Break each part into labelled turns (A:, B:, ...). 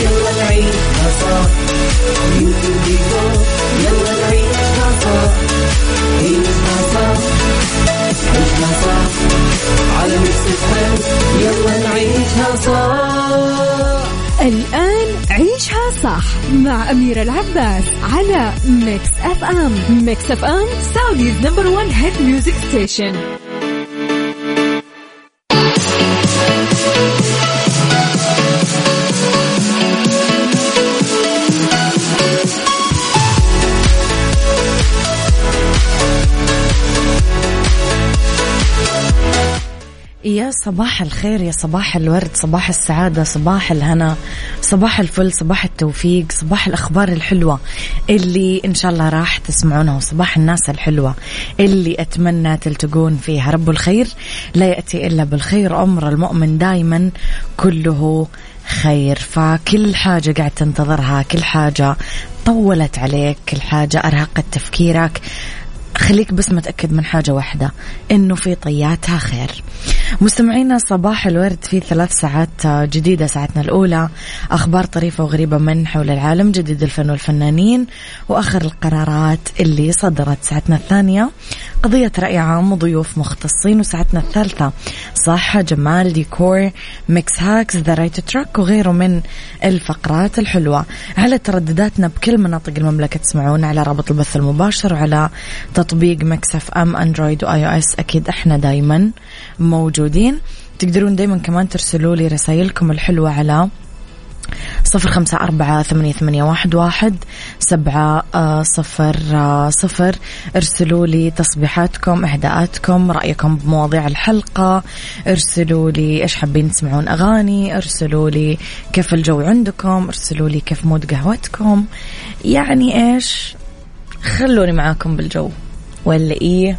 A: يلا نعيشها صح يلا نعيشها صح
B: الآن عيشها صح مع أميرة العباس على Mix FM Mix FM Saudi's number one hit music station
C: يا صباح الخير يا صباح الورد صباح السعادة صباح الهنا صباح الفل صباح التوفيق صباح الأخبار الحلوة اللي إن شاء الله راح تسمعونها وصباح الناس الحلوة اللي أتمنى تلتقون فيها. رب الخير لا يأتي إلا بالخير أمر المؤمن دايما كله خير. فكل حاجة قاعد تنتظرها كل حاجة طولت عليك كل حاجة أرهقت تفكيرك. خليك بس متأكد من حاجة واحدة إنه في طياتها خير. مستمعينا صباح الورد في ثلاث ساعات جديدة ساعتنا الأولى. أخبار طريفة وغريبة من حول العالم جديد الفن والفنانين وآخر القرارات اللي صدرت ساعتنا الثانية. قضية رأي عام وضيوف مختصين وساعتنا الثالثة صحة جمال ديكور Mix Hacks The Right Track وغيره من الفقرات الحلوة. على تردداتنا بكل مناطق المملكة تسمعون على رابط البث المباشر وعلى تطبيق Mix FM Android و iOS. أكيد إحنا دايما موجودين. تقدرون دايما كمان ترسلوا لي رسائلكم الحلوة على صفر خمسة أربعة ثمانية, ثمانية واحد, واحد سبعة آه، صفر آه، صفر. ارسلوا لي تصبيحاتكم إهداءاتكم رأيكم بمواضيع الحلقة. ارسلوا لي إيش حابين تسمعون أغاني. ارسلوا لي كيف الجو عندكم. ارسلوا لي كيف mood قهوتكم. يعني إيش؟ خلوني معاكم بالجو. ولا إيه؟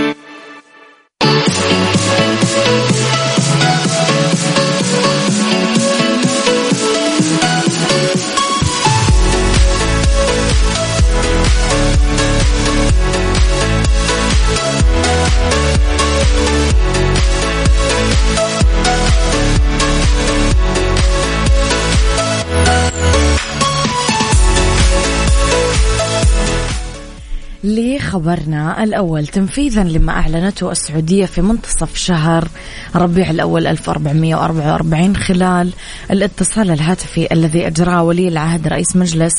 C: خبرنا الأول تنفيذا لما أعلنته السعودية في منتصف شهر. ربيع الأول 1444 خلال الاتصال الهاتفي الذي أجراه ولي العهد رئيس مجلس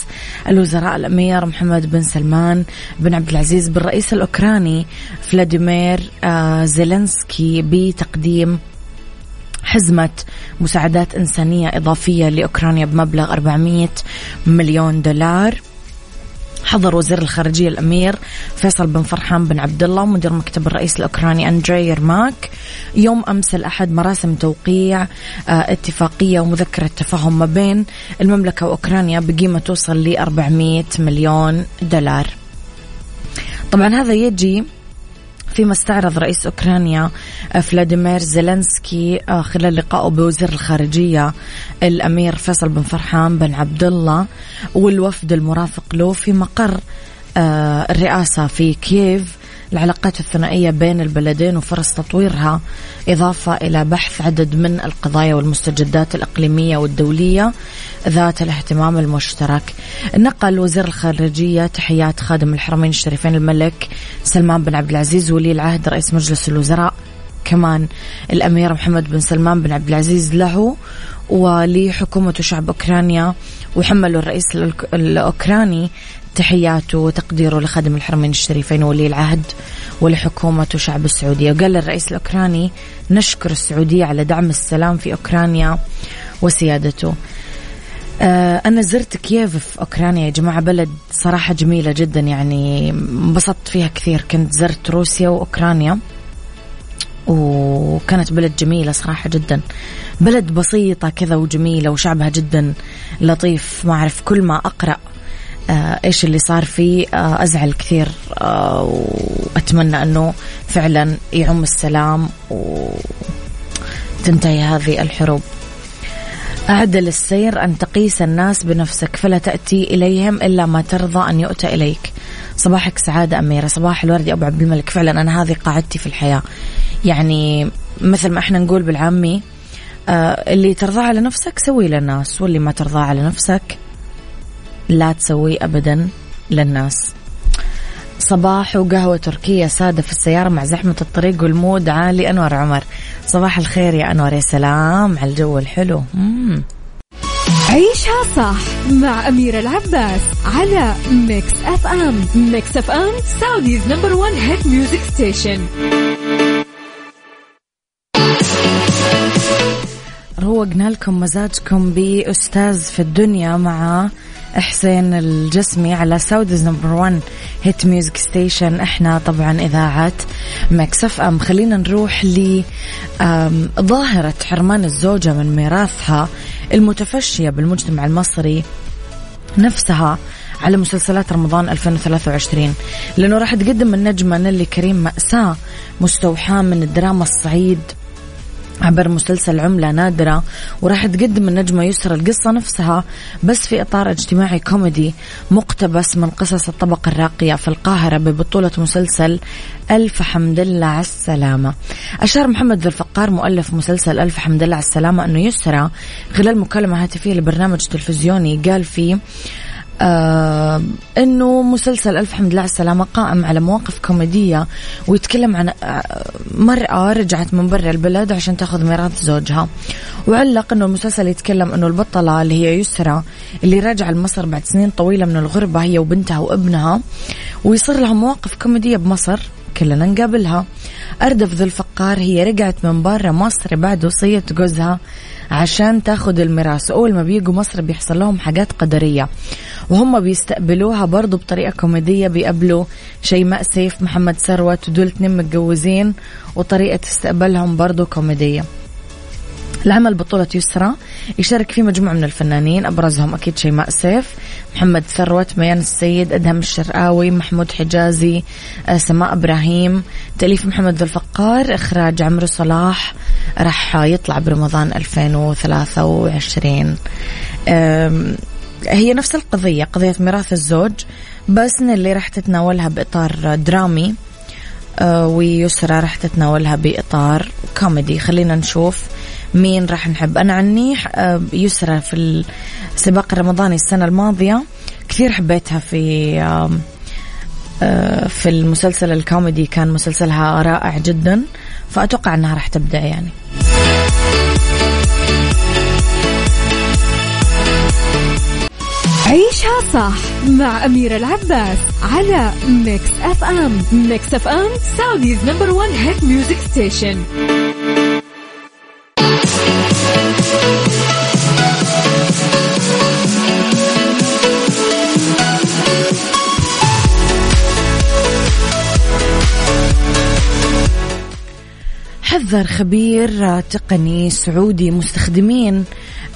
C: الوزراء الأمير محمد بن سلمان بن عبد العزيز بالرئيس الأوكراني فلاديمير آه، زيلنسكي بتقديم حزمة مساعدات إنسانية إضافية لأوكرانيا بمبلغ 400 مليون دولار. حضر وزير الخارجية الأمير فيصل بن فرحان بن عبد الله ومدير مكتب الرئيس الأوكراني أندري يرماك. يوم أمس الأحد مراسم توقيع آه، اتفاقية ومذكرة تفاهم ما بين المملكة وأوكرانيا بقيمة توصل ل 400 مليون دولار. طبعا هذا يجي فيما استعرض رئيس أوكرانيا آه، فلاديمير زيلنسكي آه، خلال لقائه بوزير الخارجية الأمير فيصل بن فرحان بن عبد الله والوفد المرافق له في مقر آه، الرئاسة في كييف. العلاقات الثنائية بين البلدين وفرص تطويرها إضافة إلى بحث عدد من القضايا والمستجدات الإقليمية والدولية ذات الاهتمام المشترك. نقل وزير الخارجية تحيات خادم الحرمين الشريفين الملك سلمان بن عبد العزيز ولي العهد رئيس مجلس الوزراء كمان الأمير محمد بن سلمان بن عبد العزيز له ولحكومة وشعب أوكرانيا وحملوا الرئيس الأوكراني تحياته وتقديره لخادم الحرمين الشريفين ولي العهد ولحكومة وشعب السعودية. وقال الرئيس الأوكراني نشكر السعودية على دعم السلام في أوكرانيا وسيادته. آه، أنا زرت كييف في أوكرانيا يا جماعة بلد صراحة جميلة جدا يعني انبسطت فيها كثير. كنت زرت روسيا وأوكرانيا وكانت بلد جميلة صراحة جدا. بلد بسيطة كذا وجميلة وشعبها جدا لطيف. ما أعرف كل ما أقرأ إيش اللي صار فيه آه أزعل كثير آه وأتمنى إنه فعلا يعم السلام وتنتهي هذه الحروب. أعدل السير أن تقيس الناس بنفسك فلا تأتي إليهم إلا ما ترضى أن يؤتى إليك. صباحك سعادة أميرة. صباح الورد أبو عبد الملك. فعلا أنا هذه قاعدتي في الحياة. يعني مثل ما إحنا نقول بالعامي آه اللي ترضاه على نفسك سوي للناس واللي ما ترضاه على نفسك لا تسويه أبدا للناس. صباح وقهوة تركية سادة في السيارة مع زحمة الطريق والمود عالي. أنور عمر. صباح الخير يا أنور يا سلام على الجو الحلو. مم.
B: عيشها صح مع أميرة العباس على Mix FM Mix FM Saudi's number one hit music station
C: روقنا لكم مزاجكم بأستاذ في الدنيا مع حسين الجسمي على Saudi's number 1 hit music station إحنا طبعا إذاعة Mix FM خلينا نروح ل ظاهرة حرمان الزوجة من ميراثها المتفشية بالمجتمع المصري نفسها على مسلسلات رمضان 2023 لأنه راح تقدم النجمة نيلي كريم مأساة مستوحاة من الدراما الصعيد عبر مسلسل عملة نادرة وراح تقدم النجمة يسرى القصة نفسها بس في إطار اجتماعي كوميدي مقتبس من قصص الطبقة الراقية في القاهرة ببطولة مسلسل ألف حمد الله على السلامة. أشار محمد ذو الفقار مؤلف مسلسل ألف حمد الله على السلامة أنه يسرى خلال مكالمة هاتفية لبرنامج تلفزيوني قال فيه آه إنه مسلسل ألف حمد لله على السلامة قائم على مواقف كوميدية ويتكلم عن آه، مرأة رجعت من برا البلد عشان تأخذ ميراث زوجها. وعلق إنه المسلسل يتكلم إنه البطلة اللي هي يسرى اللي راجعة لمصر بعد سنين طويلة من الغربة هي وبنتها وابنها. ويصير لها مواقف كوميدية بمصر كلنا نقابلها. أردف ذو الفقار هي رجعت من برا مصر بعد وصية جوزها. عشان تاخذ الميراث. أول ما بيجوا مصر بيحصل لهم حاجات قدرية وهم بيستقبلوها برضو بطريقة كوميدية بيقابلوا شيماء سيف محمد ثروت ودول اتنين متجوزين وطريقة استقبالهم برضو كوميدية. العمل بطولة يسرى يشارك فيه مجموعة من الفنانين أبرزهم أكيد شيماء سيف محمد ثروت ميان السيد أدهم الشرقاوي محمود حجازي آه، سماء إبراهيم تأليف محمد ذو الفقار إخراج عمرو صلاح راح يطلع برمضان 2023 هي نفس القضية قضية ميراث الزوج بس اللي راح تتناولها بإطار درامي آه، ويسرى راح تتناولها بإطار كوميدي. خلينا نشوف مين راح نحب. أنا عني آه، يسرى في السباق الرمضاني السنة الماضية. كثير حبيتها في آه، في المسلسل الكوميدي. كان مسلسلها رائع جدا. فأتوقع أنها راح تبدع يعني.
B: عيشها صح مع أميرة العباس على Mix FM Mix FM Saudi's number one hit music station
C: حذر خبير تقني سعودي مستخدمين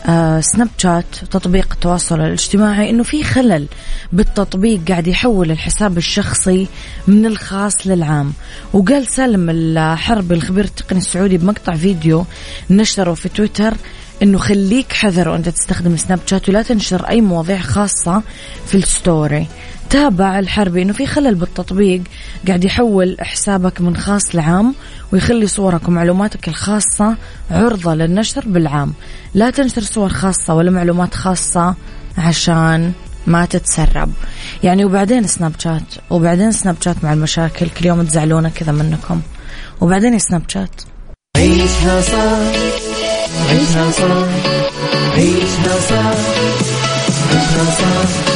C: آه، سناب شات تطبيق التواصل الاجتماعي إنه في خلل بالتطبيق قاعد يحول الحساب الشخصي من الخاص للعام. وقال سالم الحربي الخبير التقني السعودي بمقطع فيديو نشره في تويتر إنه خليك حذر وأنت تستخدم سناب شات ولا تنشر أي مواضيع خاصة في ال story. تابع الحربي إنه في خلل بالتطبيق قاعد يحول حسابك من خاص لعام ويخلي صورك ومعلوماتك الخاصة عرضة للنشر بالعام. لا تنشر صور خاصة ولا معلومات خاصة عشان ما تتسرب. يعني وبعدين سناب شات وبعدين سناب شات مع المشاكل كل يوم تزعلونا كذا منكم. وبعدين سناب شات. عيشها صح عيشها صح عيشها صح عيشها صح.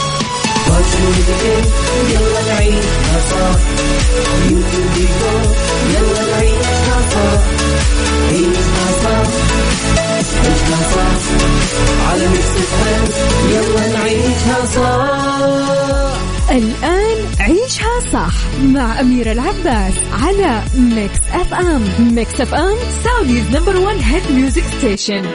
A: يلا نعيشها صح يلا نعيشها صح عيشها صح عيشها صح على ميكس
B: الآن عيشها صح مع أميرة العباس على Mix FM Mix FM Saudi's number one hit music station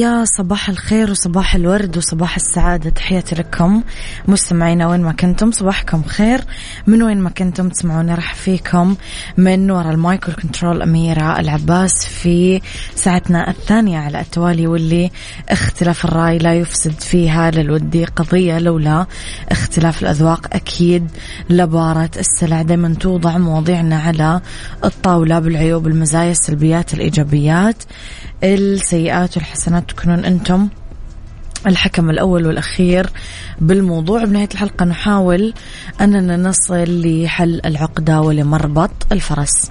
C: يا صباح الخير وصباح الورد وصباح السعادة. تحياتي لكم مستمعينا وين ما كنتم صباحكم خير. من وين ما كنتم تسمعوني راح فيكم من وراء المايكل كنترول أميرة العباس في ساعتنا الثانية على التوالي واللي اختلاف الرأي لا يفسد فيها للودي قضية لولا اختلاف الأذواق. أكيد لبارة السلع دائما توضع مواضيعنا على الطاولة بالعيوب المزايا السلبيات الإيجابيات. السيئات والحسنات تكونون أنتم الحكم الأول والأخير بالموضوع. بنهاية الحلقة نحاول أننا نصل لحل العقدة ولمربط الفرس.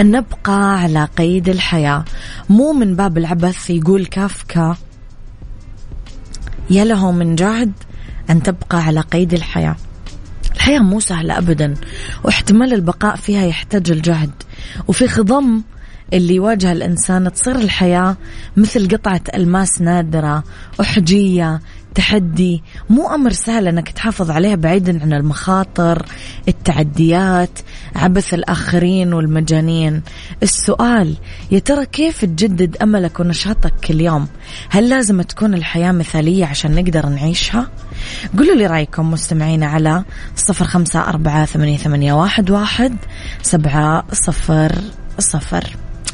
C: أن نبقى على قيد الحياة. مو من باب العبث يقول كافكا يا له من جهد أن تبقى على قيد الحياة. الحياة مو سهلة أبدا واحتمال البقاء فيها يحتاج الجهد. وفي خضم اللي يواجه الإنسان تصير الحياة مثل قطعة ألماس نادرة أحجية تحدي. مو أمر سهل أنك تحافظ عليها بعيدا عن المخاطر التعديات عبث الآخرين والمجانين. السؤال يا ترى كيف تجدد أملك ونشاطك كل يوم؟ هل لازم تكون الحياة مثالية عشان نقدر نعيشها? قولوا لي رأيكم مستمعين على صفر خمسة أربعة ثمانية, واحد سبعة صفر صفر.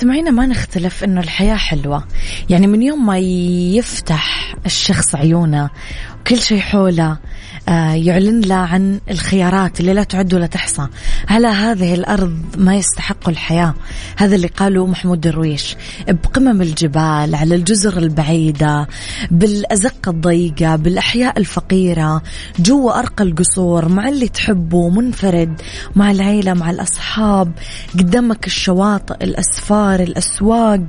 C: مستمعينا ما نختلف إنه الحياة حلوة. يعني من يوم ما يفتح الشخص عيونه وكل شيء حوله آه، يعلن له عن الخيارات اللي لا تعد ولا تحصى. على هذه الأرض ما يستحق الحياة. هذا اللي قاله محمود درويش. بقمم الجبال على الجزر البعيدة بالأزقة الضيقة بالأحياء الفقيرة جوا أرقى القصور مع اللي تحبه منفرد مع العيلة مع الأصحاب قدامك الشواطئ الأسفار. الأسواق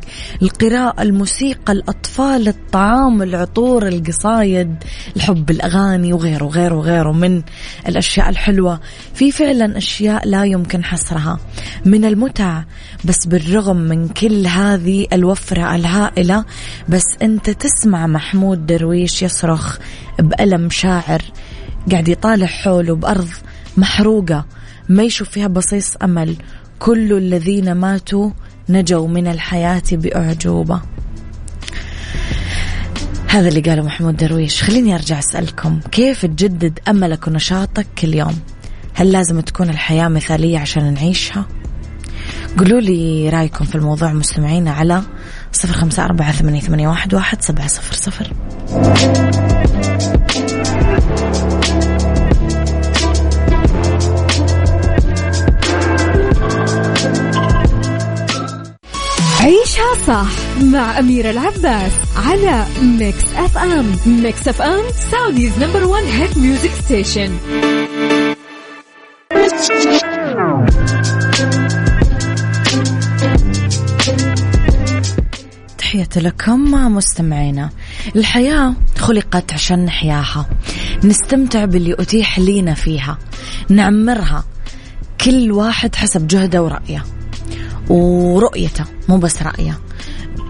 C: القراءة الموسيقى الأطفال الطعام العطور القصايد الحب الأغاني وغيره وغيره وغيره من الأشياء الحلوة. في فعلا أشياء لا يمكن حصرها. من المتع بس بالرغم من كل هذه الوفرة الهائلة بس أنت تسمع محمود درويش يصرخ بألم شاعر قاعد يطالع حوله بأرض محروقة ما يشوف فيها بصيص أمل. كل الذين ماتوا نجوا من الحياة بأعجوبة. هذا اللي قاله محمود درويش. خليني أرجع أسألكم كيف تجدد أملك ونشاطك كل يوم؟ هل لازم تكون الحياة مثالية عشان نعيشها؟ قولوا لي رأيكم في الموضوع مستمعينا على صفر خمسة أربعة ثمانية واحد سبعة صفر صفر.
B: صح مع أميرة العباس على Mix FM Mix FM Saudi's number one hit music station
C: تحياتي لكم مستمعينا. الحياة خلقت عشان نحياها. نستمتع باللي أتيح لينا فيها. نعمرها. كل واحد حسب جهده ورأيه. ورؤيته مو بس رأيه.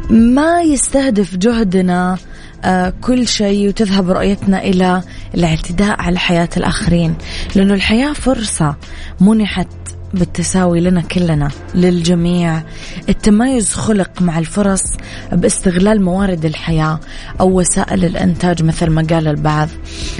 C: ما يستهدف جهدنا آه، كل شيء وتذهب رؤيتنا إلى الاعتداء على حياة الآخرين. لأنه الحياة فرصة منحت بالتساوي لنا كلنا للجميع. التمايز خلق مع الفرص باستغلال موارد الحياة أو وسائل الإنتاج مثل ما قال البعض.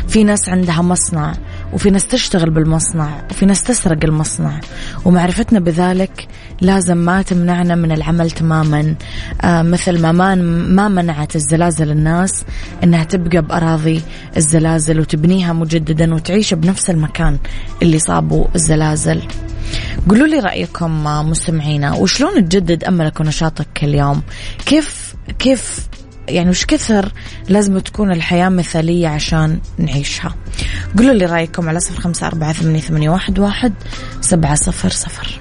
C: في ناس عندها مصنع وفي ناس تشتغل بالمصنع وفي ناس تسرق المصنع. ومعرفتنا بذلك لازم ما تمنعنا من العمل تماما. آه مثل ما ما, منعت الزلازل الناس إنها تبقى بأراضي الزلازل وتبنيها مجددا وتعيش بنفس المكان اللي صابوا الزلازل. قولوا لي رأيكم آه، مستمعينا وشلون تجدد أملك ونشاطك كل يوم كيف كيف يعني وش كثر لازم تكون الحياة مثالية عشان نعيشها؟ قولوا لي رأيكم على صفر خمسة أربعة ثمانية واحد واحد سبعة صفر صفر.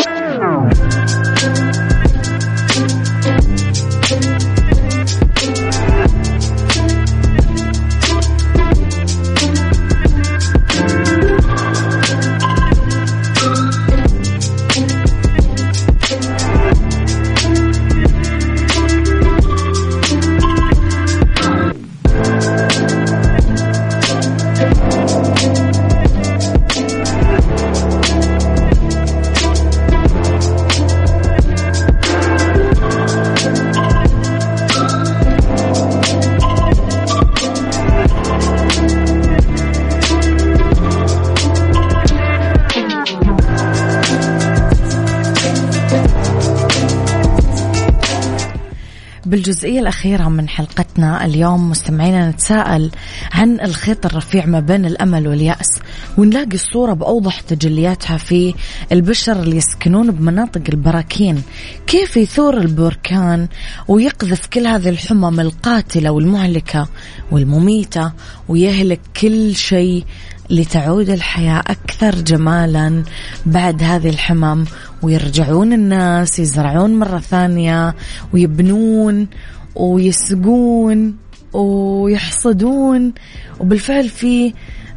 C: بالجزئية الأخيرة من حلقتنا اليوم مستمعينا نتساءل عن الخيط الرفيع ما بين الأمل واليأس ونلاقي الصورة بأوضح تجلياتها في البشر اللي يسكنون بمناطق البراكين. كيف يثور البركان ويقذف كل هذه الحمم القاتلة والمهلكة والمميتة ويهلك كل شيء لتعود الحياة أكثر جمالا بعد هذه الحمم؟ ويرجعون الناس يزرعون مرة ثانية ويبنون ويسقون ويحصدون. وبالفعل في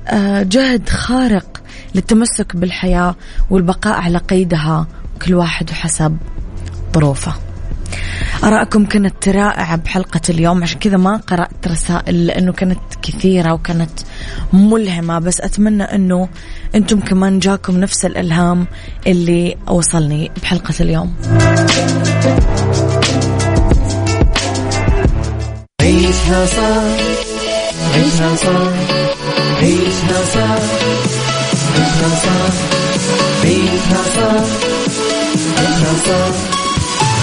C: آه، جهد خارق للتمسك بالحياة والبقاء على قيدها. كل واحد حسب ظروفه. آراءكم كانت رائعة بحلقة اليوم. عشان كذا ما قرأت رسائل لأنه كانت كثيرة وكانت ملهمة. بس أتمنى أنه أنتم كمان جاكم نفس الإلهام اللي وصلني بحلقة اليوم.
A: عيشها صح عيشها صح عيشها صح عيشها صح عيشها صح عيشها صح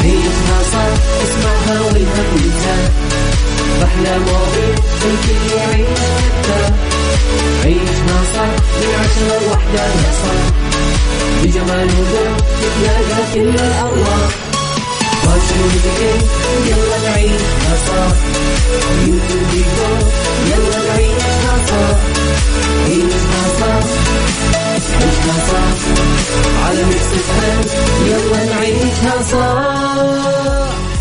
A: عيشها صح اسمعها والهم ينزاح أحلى مواضيع الكل يعيش حتى عيشها صح من عشرة لوحدة يا صاح بجمال وذوق تتلاقى كل الأرواح. واشرب يلا نعيشها صح يوتيوب يلا نعيشها صح عيشها صح عيشها صح على ميكس يلا نعيشها صح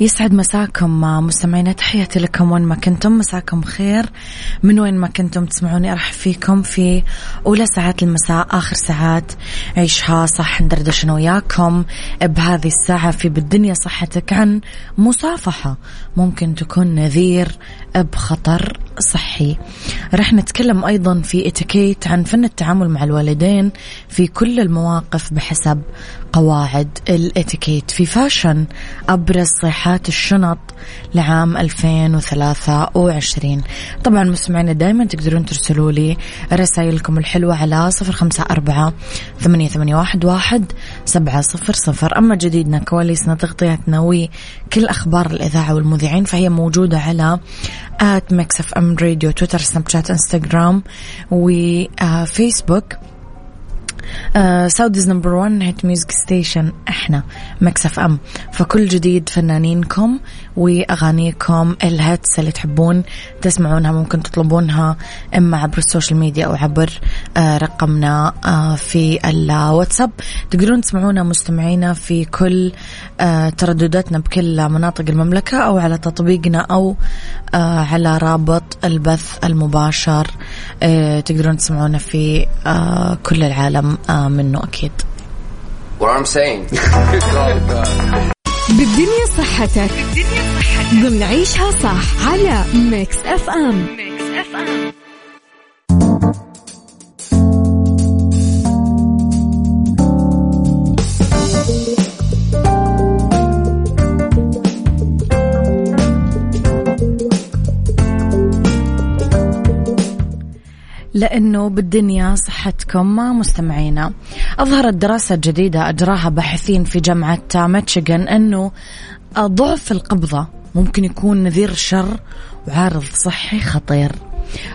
C: يسعد مساكم مستمعينا. تحياتي لكم وين ما كنتم. مساكم خير. من وين ما كنتم تسمعوني أرحب فيكم في أولى ساعات المساء آخر ساعات عيشها صح ندردش أنا وياكم. بهذه الساعة في بالدنيا صحتك عن مصافحة ممكن تكون نذير بخطر صحي. رح نتكلم أيضا في اتيكيت عن فن التعامل مع الوالدين في كل المواقف بحسب قواعد الاتيكيت في fashion أبرز صيحات الشنط لعام 2023 طبعا مستمعينا دائما تقدرون ترسلوا لي رسائلكم الحلوة على صفر خمسة أربعة ثمانية, ثمانية واحد, واحد سبعة صفر صفر. أما جديدنا كواليسنا تغطياتنا وكل أخبار الإذاعة والمذيعين فهي موجودة على at Mix FM Radio تويتر سناب شات إنستغرام وفيسبوك. Saudi's number 1 hit music station إحنا Mix FM. فكل جديد فنانينكم وأغانيكم ال hits اللي تحبون تسمعونها ممكن تطلبونها إما عبر ال social media أو عبر آه رقمنا آه في الواتساب. تقدرون تسمعونا مستمعينا في كل آه تردداتنا بكل مناطق المملكة أو على تطبيقنا أو على رابط البث المباشر. تقدرون تسمعونا في كل العالم منه أكيد.
D: What I'm saying.
B: بالدنيا صحتك. بالدنيا صحتك. ضمن عيشها صح على Mix FM Mix FM
C: لأنه بالدنيا صحتكم مستمعينا. أظهرت دراسة جديدة أجراها باحثين في جامعة ميتشيغان أنه ضعف القبضة ممكن يكون نذير شر وعارض صحي خطير.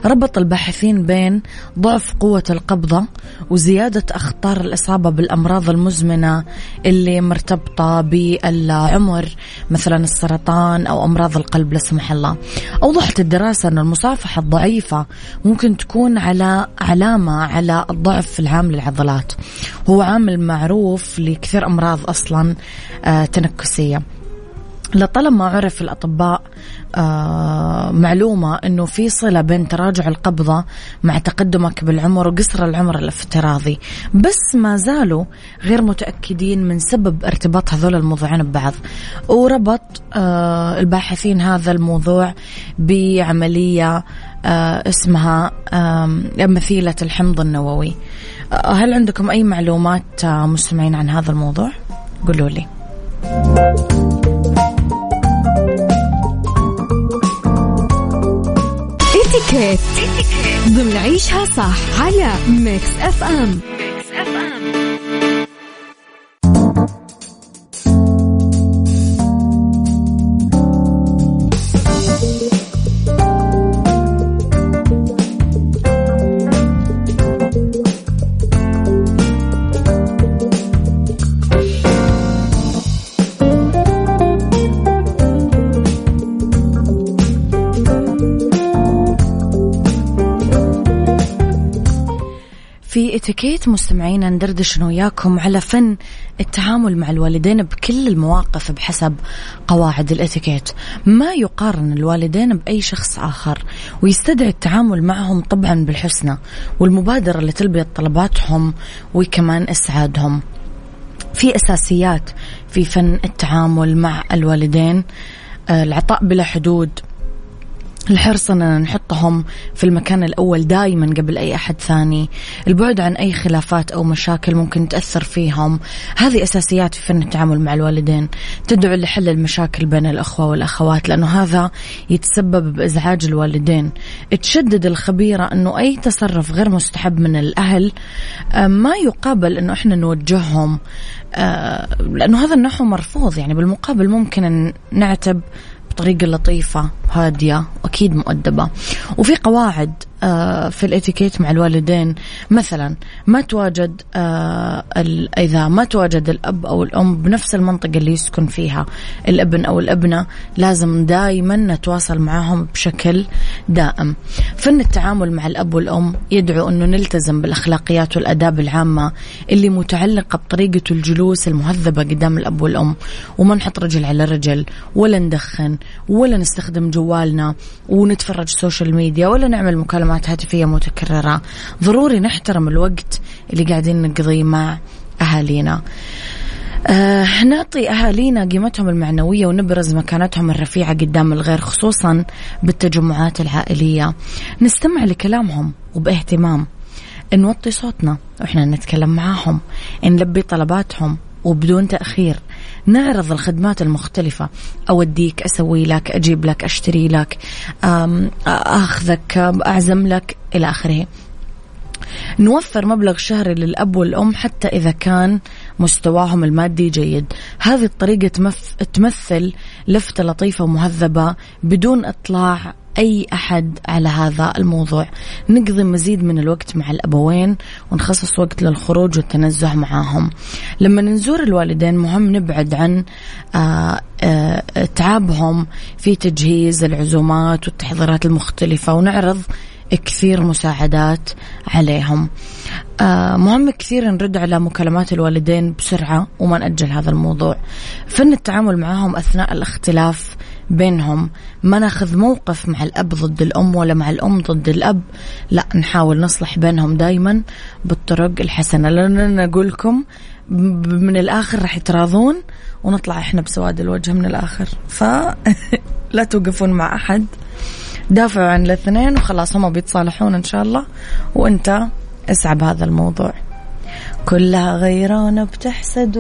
C: ربط الباحثين بين ضعف قوة القبضة وزيادة أخطار الإصابة بالأمراض المزمنة اللي مرتبطة بالعمر مثلا السرطان أو أمراض القلب لا سمح الله. أوضحت الدراسة أن المصافحة الضعيفة ممكن تكون على علامة على الضعف العام للعضلات. هو عامل معروف لكثير أمراض أصلا آه، تنكسية. لطالما عرف الأطباء آه معلومة أنه في صلة بين تراجع القبضة مع تقدمك بالعمر وقصر العمر الافتراضي. بس ما زالوا غير متأكدين من سبب ارتباط هذول الموضوعين ببعض. وربط آه الباحثين هذا الموضوع بعملية آه اسمها مثيلة الحمض النووي. آه هل عندكم أي معلومات آه مستمعين عن هذا الموضوع؟ قولوا لي.
B: إتيكيت. ضمن عيشها صح على Mix FM Mix FM.
C: في اتيكيت مستمعينا ندردش أنا وياكم على فن التعامل مع الوالدين بكل المواقف بحسب قواعد الاتيكيت. ما يقارن الوالدين بأي شخص آخر ويستدعي التعامل معهم طبعا بالحسنى والمبادرة لتلبيه طلباتهم وكمان إسعادهم. في أساسيات في فن التعامل مع الوالدين آه، العطاء بلا حدود الحرص أننا نحطهم في المكان الأول دائما قبل أي أحد ثاني. البعد عن أي خلافات أو مشاكل ممكن تأثر فيهم. هذه أساسيات في فن التعامل مع الوالدين. تدعو لحل المشاكل بين الأخوة والأخوات لأنه هذا يتسبب بإزعاج الوالدين. تشدد الخبيرة أنه أي تصرف غير مستحب من الأهل آه، ما يقابل أنه إحنا نوجههم آه، لأنه هذا النحو مرفوض. يعني بالمقابل ممكن نعتب بطريقة لطيفة هادية وأكيد مؤدبة. وفي قواعد في الاتيكيت مع الوالدين. مثلا ما تواجد آه، إذا ما تواجد الأب أو الأم بنفس المنطقة اللي يسكن فيها الابن أو الابنة لازم دائما نتواصل معهم بشكل دائم. فن التعامل مع الأب والأم يدعو أنه نلتزم بالأخلاقيات والآداب العامة اللي متعلقة بطريقة الجلوس المهذبة قدام الأب والأم. وما نحط رجل على رجل ولا ندخن ولا نستخدم جوالنا ونتفرج social media ولا نعمل مكالمات مكالمات هاتفية متكررة. ضروري نحترم الوقت اللي قاعدين نقضيه مع أهالينا. آه نعطي أهالينا قيمتهم المعنوية ونبرز مكانتهم الرفيعة قدام الغير خصوصا بالتجمعات العائلية. نستمع لكلامهم وباهتمام. نوطي صوتنا وإحنا نتكلم معاهم. نلبي طلباتهم وبدون تأخير. نعرض الخدمات المختلفة. أوديك أسوي لك أجيب لك أشتري لك أخذك أعزم لك إلى آخره. نوفر مبلغ شهري للأب والأم حتى إذا كان مستواهم المادي جيد. هذه الطريقة تمثل لفتة لطيفة ومهذبة بدون إطلاع أي أحد على هذا الموضوع. نقضي مزيد من الوقت مع الأبوين ونخصص وقت للخروج والتنزه معاهم. لما نزور الوالدين مهم نبعد عن آه، آه، تعبهم في تجهيز العزومات والتحضيرات المختلفة ونعرض كثير مساعدات عليهم. آه مهم كثير نرد على مكالمات الوالدين بسرعة وما نأجل هذا الموضوع. فن التعامل معهم أثناء الاختلاف بينهم. ما ناخذ موقف مع الأب ضد الأم ولا مع الأم ضد الأب. لا نحاول نصلح بينهم دايما بالطرق الحسنة. لأن نقول لكم من الآخر راح يتراضون ونطلع إحنا بسواد الوجه من الآخر. فلا توقفون مع أحد. دافعوا عن الاثنين وخلاص هم بيتصالحون إن شاء الله. وأنت اسعى بهذا الموضوع. كلها غيرانة بتحسد